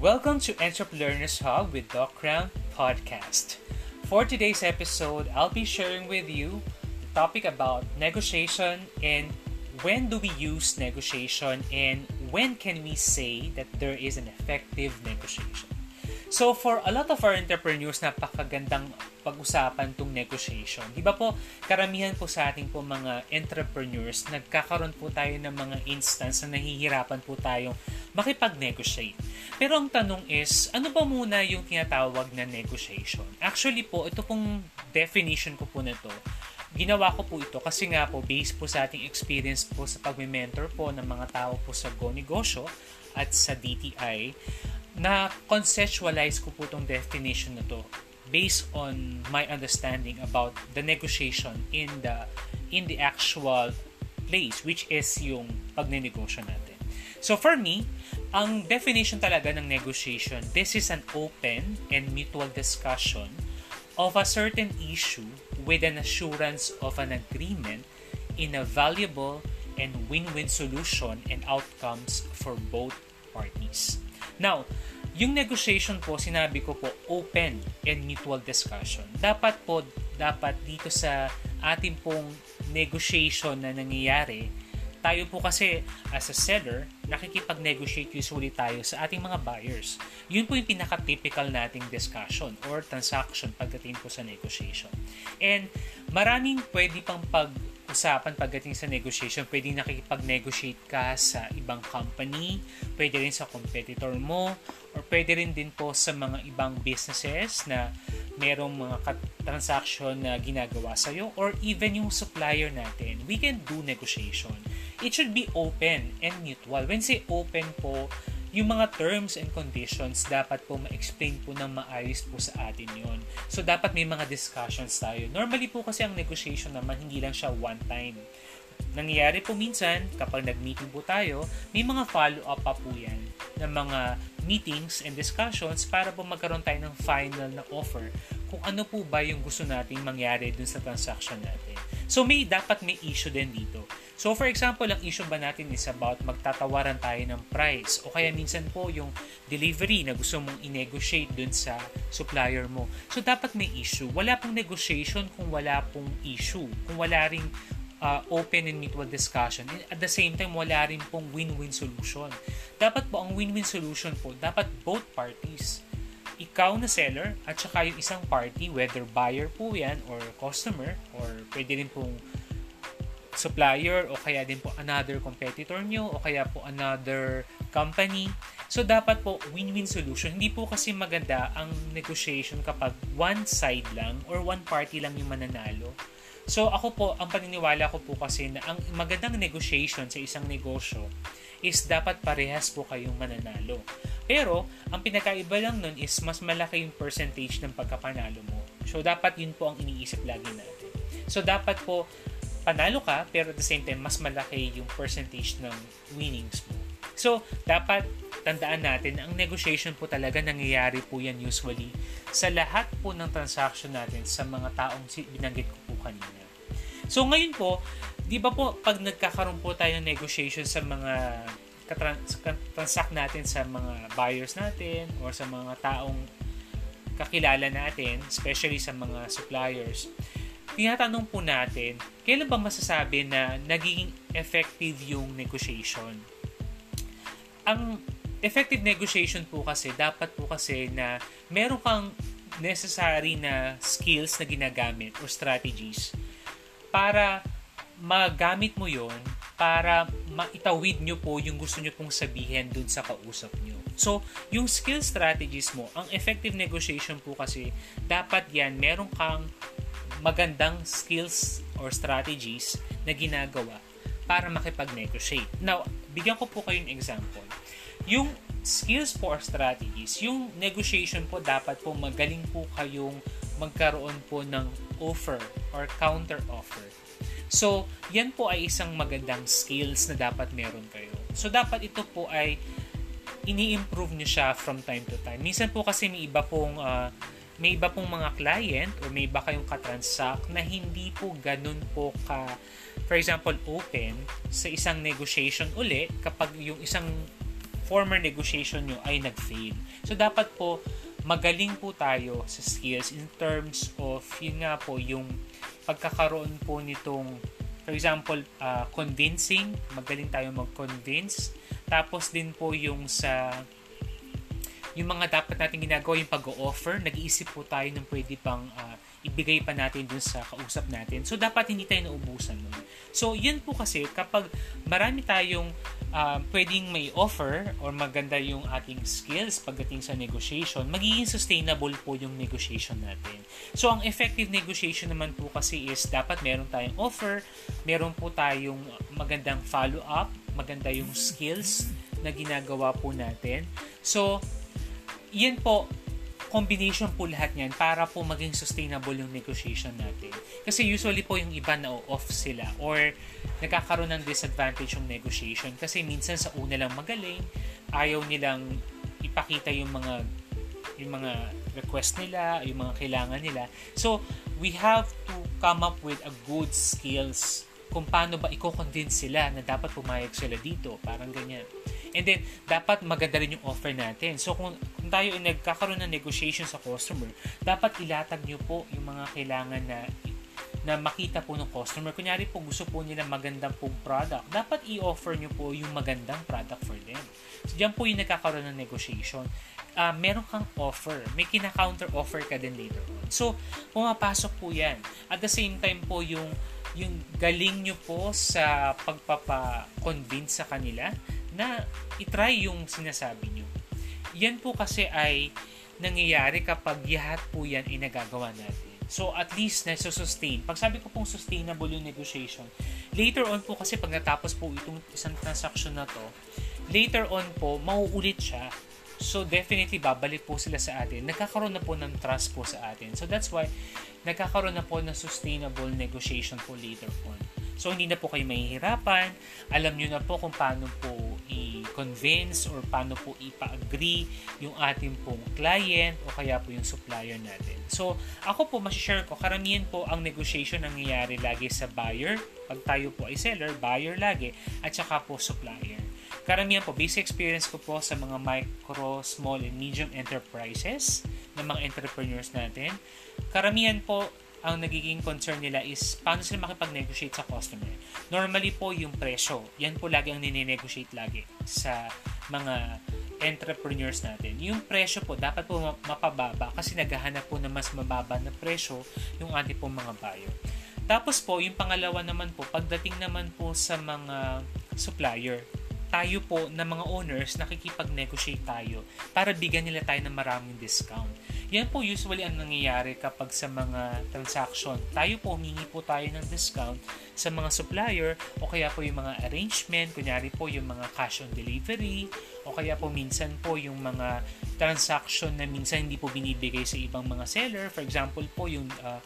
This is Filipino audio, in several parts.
Welcome to Entrepreneurs Hub with Doc Crown Podcast. For today's episode, I'll be sharing with you the topic about negotiation and when do we use negotiation and when can we say that there is an effective negotiation. So for a lot of our entrepreneurs, napakagandang pag-usapan tong negotiation. Di ba po, karamihan po sa ating po mga entrepreneurs, nagkakaroon po tayo ng mga instance na nahihirapan po tayong makipag-negotiate. Pero ang tanong is, ano ba muna yung tinatawag na negotiation? Actually po, ito pong definition ko po na to, ginawa ko po ito kasi nga po based po sa ating experience po sa pag-mentor po ng mga tao po sa Go Negosyo at sa DTI na conceptualize ko po itong definition na to based on my understanding about the negotiation in the in the actual place which is yung pagnenegosyo natin. So for me, ang definition talaga ng negotiation, this is an open and mutual discussion of a certain issue with an assurance of an agreement in a valuable and win-win solution and outcomes for both parties. Now, yung negotiation po, sinabi ko po, open and mutual discussion. Dapat po, dapat dito sa ating pong negotiation na nangyayari, tayo po kasi as a seller, nakikipag-negotiate usually tayo sa ating mga buyers. Yun po yung pinaka-typical nating discussion or transaction pagdating po sa negotiation. And maraming pwede pang pag usapan pagdating sa negotiation. Pwede nakikipag-negotiate ka sa ibang company, pwede rin sa competitor mo, or pwede rin din po sa mga ibang businesses na merong mga transaction na ginagawa sa'yo, or even yung supplier natin. We can do negotiation. It should be open and mutual. When say open po, yung mga terms and conditions dapat po ma-explain po ng maayos po sa atin yon. So, dapat may mga discussions tayo. Normally po kasi ang negotiation naman, hindi lang siya one time. Nangyayari po minsan, kapag nag-meeting po tayo, may mga follow-up pa po yan ng mga meetings and discussions para po magkaroon tayo ng final na offer kung ano po ba yung gusto nating mangyari dun sa transaction natin. So may dapat may issue din dito. So for example, ang issue ba natin is about magtatawaran tayo ng price o kaya minsan po yung delivery na gusto mong i-negotiate dun sa supplier mo. So dapat may issue. Wala pong negotiation kung wala pong issue. Kung wala ring uh, open and mutual discussion. And at the same time, wala rin pong win-win solution. Dapat po ang win-win solution po, dapat both parties ikaw na seller at saka yung isang party, whether buyer po yan or customer or pwede rin pong supplier o kaya din po another competitor nyo o kaya po another company. So, dapat po win-win solution. Hindi po kasi maganda ang negotiation kapag one side lang or one party lang yung mananalo. So, ako po, ang paniniwala ko po kasi na ang magandang negotiation sa isang negosyo is dapat parehas po kayong mananalo. Pero, ang pinakaiba lang nun is mas malaki yung percentage ng pagkapanalo mo. So, dapat yun po ang iniisip lagi natin. So, dapat po, panalo ka, pero at the same time, mas malaki yung percentage ng winnings mo. So, dapat tandaan natin ang negotiation po talaga nangyayari po yan usually sa lahat po ng transaction natin sa mga taong binanggit ko po kanina. So, ngayon po, di ba po, pag nagkakaroon po tayo ng negotiation sa mga transact natin sa mga buyers natin or sa mga taong kakilala natin, especially sa mga suppliers, tinatanong po natin, kailan ba masasabi na nagiging effective yung negotiation? Ang effective negotiation po kasi, dapat po kasi na meron kang necessary na skills na ginagamit or strategies para magamit mo yon para maitawid nyo po yung gusto nyo pong sabihin dun sa kausap nyo. So, yung skill strategies mo, ang effective negotiation po kasi, dapat yan, meron kang magandang skills or strategies na ginagawa para makipag-negotiate. Now, bigyan ko po kayo ng example. Yung skills po or strategies, yung negotiation po dapat po magaling po kayong magkaroon po ng offer or counter offer So, yan po ay isang magandang skills na dapat meron kayo. So, dapat ito po ay ini-improve nyo siya from time to time. Minsan po kasi may iba pong uh, may iba pong mga client or may iba kayong katransact na hindi po ganun po ka for example open sa isang negotiation uli kapag yung isang former negotiation nyo ay nag-fail. So, dapat po, magaling po tayo sa skills in terms of, yun nga po, yung pagkakaroon po nitong, for example, uh, convincing, magaling tayo mag-convince. Tapos din po yung sa yung mga dapat natin ginagawa yung pag-offer, nag-iisip po tayo ng pwede pang uh, ibigay pa natin dun sa kausap natin. So, dapat hindi tayo naubusan nun. So, yun po kasi, kapag marami tayong uh, pwedeng may offer or maganda yung ating skills pagdating sa negotiation, magiging sustainable po yung negotiation natin. So, ang effective negotiation naman po kasi is dapat meron tayong offer, meron po tayong magandang follow-up, maganda yung skills na ginagawa po natin. So, yan po, combination po lahat niyan para po maging sustainable yung negotiation natin. Kasi usually po yung iba na off sila or nagkakaroon ng disadvantage yung negotiation kasi minsan sa una lang magaling, ayaw nilang ipakita yung mga yung mga request nila, yung mga kailangan nila. So, we have to come up with a good skills kung paano ba i-convince sila na dapat pumayag sila dito. Parang ganyan. And then, dapat maganda rin yung offer natin. So, kung, kung tayo ay nagkakaroon ng negotiation sa customer, dapat ilatag nyo po yung mga kailangan na na makita po ng customer. Kunyari po, gusto po nila magandang pong product. Dapat i-offer nyo po yung magandang product for them. So, dyan po yung nagkakaroon ng negotiation. Uh, meron kang offer. May kina-counter offer ka din later on. So, pumapasok po yan. At the same time po, yung yung galing nyo po sa pagpapa-convince sa kanila na itry yung sinasabi nyo. Yan po kasi ay nangyayari kapag lahat po yan ay nagagawa natin. So, at least na sustain. Pag sabi ko pong sustainable yung negotiation, later on po kasi pag natapos po itong isang transaction na to, later on po, mauulit siya. So, definitely, babalik po sila sa atin. Nagkakaroon na po ng trust po sa atin. So, that's why, nagkakaroon na po ng sustainable negotiation po later on. So, hindi na po kayo mahihirapan. Alam nyo na po kung paano po i-convince or paano po ipa-agree yung ating pong client o kaya po yung supplier natin. So, ako po, masishare ko, karamihan po ang negotiation nangyayari lagi sa buyer. Pag tayo po ay seller, buyer lagi, at saka po supplier. Karamihan po, basic experience ko po sa mga micro, small, and medium enterprises ng mga entrepreneurs natin. Karamihan po, ang nagiging concern nila is paano sila makipag-negotiate sa customer. Normally po yung presyo. Yan po lagi ang nine-negotiate lagi sa mga entrepreneurs natin. Yung presyo po dapat po mapababa kasi naghahanap po ng mas mababa na presyo yung ating po mga buyer. Tapos po, yung pangalawa naman po, pagdating naman po sa mga supplier, tayo po na mga owners nakikipag-negotiate tayo para bigyan nila tayo ng maraming discount. Yan po usually ang nangyayari kapag sa mga transaction. Tayo po, humingi po tayo ng discount sa mga supplier o kaya po yung mga arrangement, kunyari po yung mga cash on delivery o kaya po minsan po yung mga transaction na minsan hindi po binibigay sa ibang mga seller. For example po yung uh,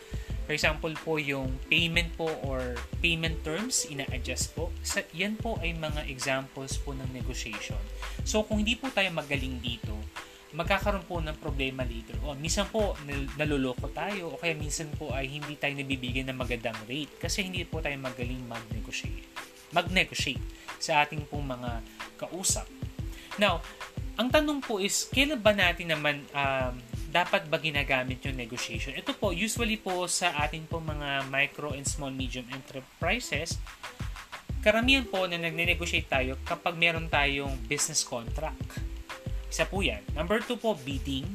For example po, yung payment po or payment terms, ina-adjust po. Sa, yan po ay mga examples po ng negotiation. So, kung hindi po tayo magaling dito, magkakaroon po ng problema later on. Minsan po, naluloko tayo o kaya minsan po ay hindi tayo nabibigyan ng magandang rate kasi hindi po tayo magaling mag-negotiate. Mag-negotiate sa ating pong mga kausap. Now, ang tanong po is, kailan ba natin naman um, dapat ba ginagamit yung negotiation? Ito po, usually po sa ating po mga micro and small medium enterprises, karamihan po na nagne-negotiate tayo kapag meron tayong business contract isa po yan. Number two po, bidding.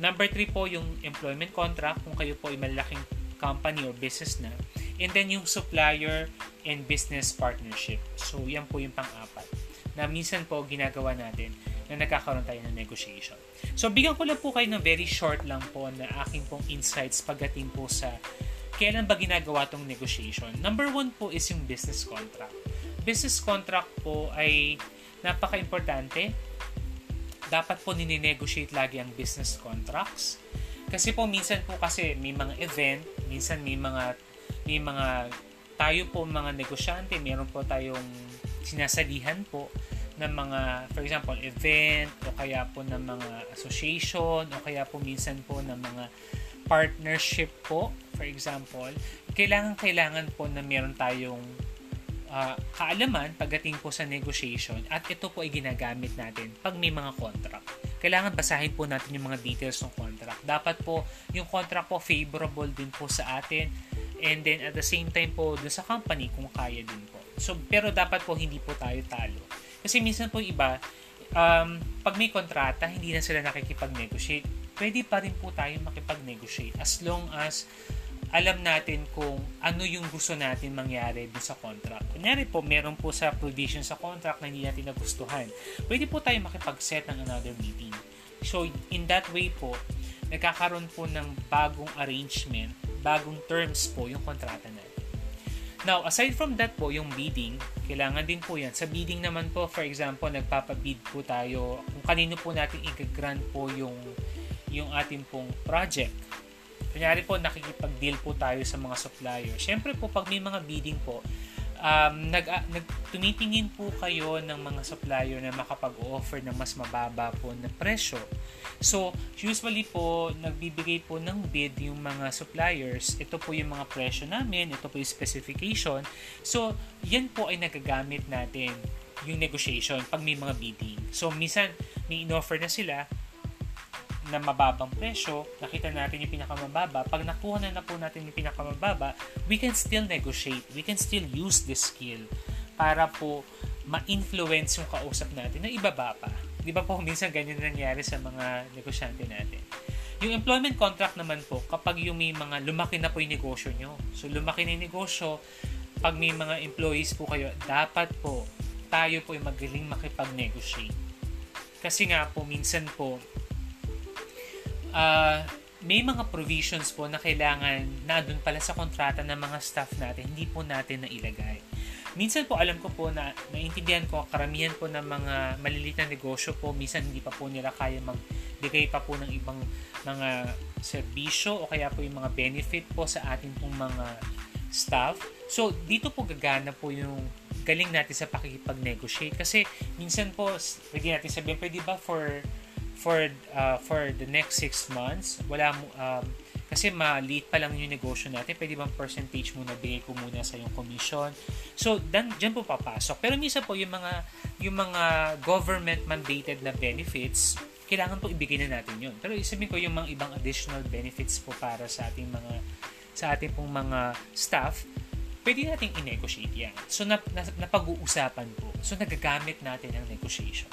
Number three po, yung employment contract kung kayo po ay malaking company or business na. And then yung supplier and business partnership. So, yan po yung pang-apat. Na minsan po ginagawa natin na nagkakaroon tayo ng negotiation. So, bigyan ko lang po kayo ng very short lang po na aking pong insights pagdating po sa kailan ba ginagawa tong negotiation. Number one po is yung business contract. Business contract po ay napaka-importante dapat po nininegotiate lagi ang business contracts. Kasi po minsan po kasi may mga event, minsan may mga may mga tayo po mga negosyante, meron po tayong sinasalihan po ng mga, for example, event o kaya po ng mga association o kaya po minsan po ng mga partnership po, for example, kailangan kailangan po na meron tayong uh, kaalaman pagdating po sa negotiation at ito po ay ginagamit natin pag may mga contract. Kailangan basahin po natin yung mga details ng contract. Dapat po yung contract po favorable din po sa atin and then at the same time po dun sa company kung kaya din po. So, pero dapat po hindi po tayo talo. Kasi minsan po iba, um, pag may kontrata, hindi na sila nakikipag-negotiate. Pwede pa rin po tayo makipag-negotiate as long as alam natin kung ano yung gusto natin mangyari dun sa contract. Kunyari po, meron po sa provision sa contract na hindi natin nagustuhan. Pwede po tayo makipag-set ng another meeting. So, in that way po, nagkakaroon po ng bagong arrangement, bagong terms po yung kontrata natin. Now, aside from that po, yung bidding, kailangan din po yan. Sa bidding naman po, for example, nagpapabid po tayo kung kanino po natin i-grant po yung, yung ating pong project Kunyari po, nakikipag-deal po tayo sa mga supplier. Siyempre po, pag may mga bidding po, um, nag, uh, nag, tumitingin po kayo ng mga supplier na makapag-offer ng mas mababa po na presyo. So, usually po, nagbibigay po ng bid yung mga suppliers. Ito po yung mga presyo namin, ito po yung specification. So, yan po ay nagagamit natin yung negotiation pag may mga bidding. So, minsan, may in-offer na sila, na mababang presyo, nakita natin yung pinakamababa, pag nakuha na na po natin yung pinakamababa, we can still negotiate. We can still use this skill para po ma-influence yung kausap natin na ibaba pa. Di ba po minsan ganyan nangyari sa mga negosyante natin. Yung employment contract naman po, kapag yung may mga lumaki na po yung negosyo nyo. So lumaki na yung negosyo, pag may mga employees po kayo, dapat po tayo po yung magaling makipag-negotiate. Kasi nga po, minsan po, uh, may mga provisions po na kailangan na doon pala sa kontrata ng mga staff natin, hindi po natin na ilagay. Minsan po alam ko po na naintindihan ko karamihan po ng mga maliliit na negosyo po minsan hindi pa po nila kaya magbigay pa po ng ibang mga serbisyo o kaya po yung mga benefit po sa ating pong mga staff. So dito po gagana po yung galing natin sa pakikipag-negotiate kasi minsan po pwede natin sabihin pwede ba for for uh, for the next 6 months, wala um, kasi maliit pa lang yung negosyo natin, pwede bang percentage muna bigay ko muna sa yung commission. So, dan diyan po papasok. Pero minsan po yung mga yung mga government mandated na benefits, kailangan po ibigay na natin yun. Pero isabihin ko yung mga ibang additional benefits po para sa ating mga sa ating pong mga staff, pwede nating i-negotiate yan. So, nap, napag-uusapan po. So, nagagamit natin ang negotiation.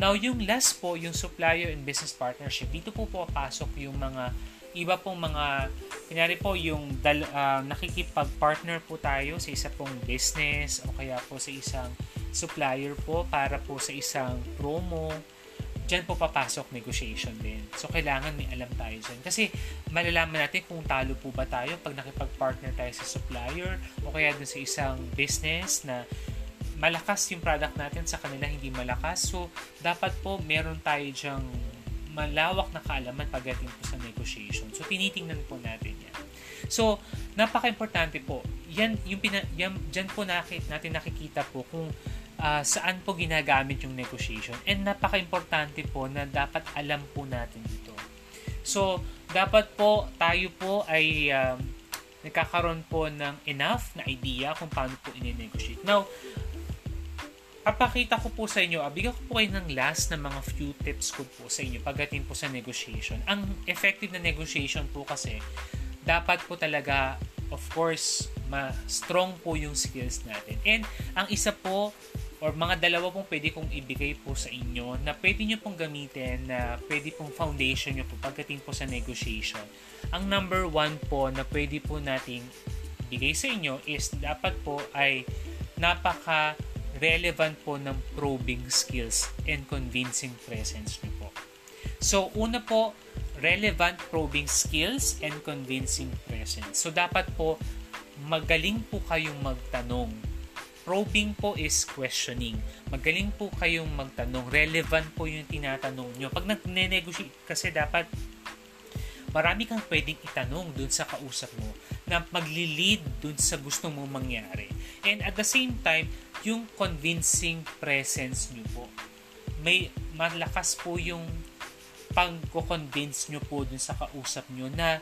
Now, yung last po, yung supplier and business partnership, dito po papasok yung mga iba pong mga, kunyari po yung dal, uh, nakikipag-partner po tayo sa isa pong business o kaya po sa isang supplier po para po sa isang promo. Diyan po papasok negotiation din. So, kailangan may alam tayo dyan. Kasi, malalaman natin kung talo po ba tayo pag nakipag-partner tayo sa supplier o kaya dun sa isang business na malakas yung product natin sa kanila hindi malakas. So, dapat po meron tayo dyang malawak na kaalaman pagdating po sa negotiation. So, tinitingnan po natin yan. So, napaka-importante po. Yan, yung pina, yan, dyan po nakit, natin nakikita po kung uh, saan po ginagamit yung negotiation. And napaka-importante po na dapat alam po natin ito. So, dapat po tayo po ay um, nagkakaroon po ng enough na idea kung paano po i-negotiate. Now, papakita ko po sa inyo, abigyan ko po kayo ng last na mga few tips ko po sa inyo pagdating po sa negotiation. Ang effective na negotiation po kasi, dapat po talaga, of course, ma-strong po yung skills natin. And ang isa po, or mga dalawa pong pwede kong ibigay po sa inyo na pwede nyo pong gamitin na pwede pong foundation nyo po pagdating po sa negotiation. Ang number one po na pwede po nating bigay sa inyo is dapat po ay napaka relevant po ng probing skills and convincing presence niyo po. So, una po, relevant probing skills and convincing presence. So, dapat po, magaling po kayong magtanong. Probing po is questioning. Magaling po kayong magtanong. Relevant po yung tinatanong nyo. Pag nag-negotiate kasi dapat marami kang pwedeng itanong dun sa kausap mo na magli-lead dun sa gusto mo mangyari. And at the same time, yung convincing presence nyo po. May malakas po yung pag-convince nyo po dun sa kausap nyo na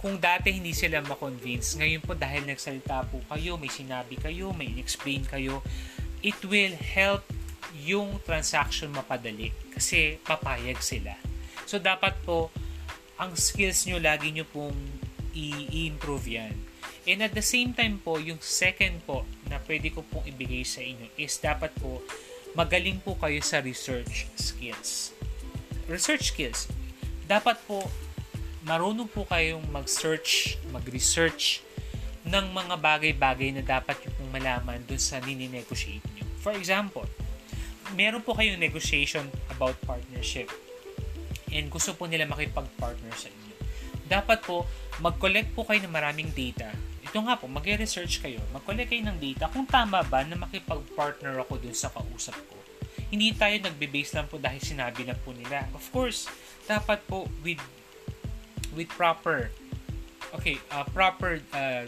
kung dati hindi sila ma-convince, ngayon po dahil nagsalita po kayo, may sinabi kayo, may explain kayo, it will help yung transaction mapadali kasi papayag sila. So, dapat po, ang skills nyo, lagi nyo pong i-improve yan. And at the same time po, yung second po na pwede ko pong ibigay sa inyo is dapat po magaling po kayo sa research skills. Research skills. Dapat po marunong po kayong mag-search, mag-research ng mga bagay-bagay na dapat yung pong malaman dun sa nininegotiate nyo. For example, meron po kayong negotiation about partnership and gusto po nila makipag-partner sa inyo. Dapat po, mag-collect po kayo ng maraming data. Ito nga po, mag-research kayo. Mag-collect kayo ng data kung tama ba na makipag-partner ako dun sa kausap ko. Hindi tayo nagbe-base lang po dahil sinabi na po nila. Of course, dapat po with with proper okay, uh, proper uh,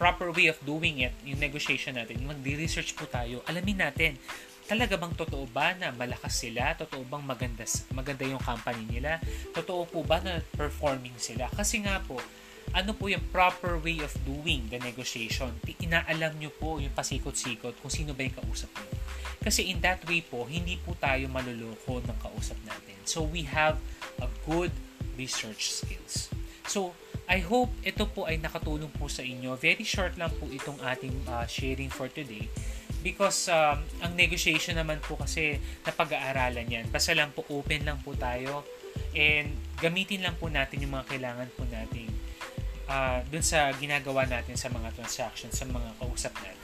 proper way of doing it, yung negotiation natin, mag-research po tayo. Alamin natin talaga bang totoo ba na malakas sila? Totoo bang maganda, maganda yung company nila? Totoo po ba na performing sila? Kasi nga po, ano po yung proper way of doing the negotiation? Inaalam nyo po yung pasikot-sikot kung sino ba yung kausap nyo. Kasi in that way po, hindi po tayo maluloko ng kausap natin. So we have a good research skills. So, I hope ito po ay nakatulong po sa inyo. Very short lang po itong ating uh, sharing for today because um, ang negotiation naman po kasi napag-aaralan yan. Basta lang po open lang po tayo and gamitin lang po natin yung mga kailangan po natin uh, dun sa ginagawa natin sa mga transactions, sa mga kausap natin.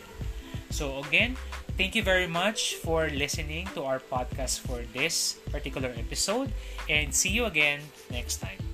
So again, thank you very much for listening to our podcast for this particular episode and see you again next time.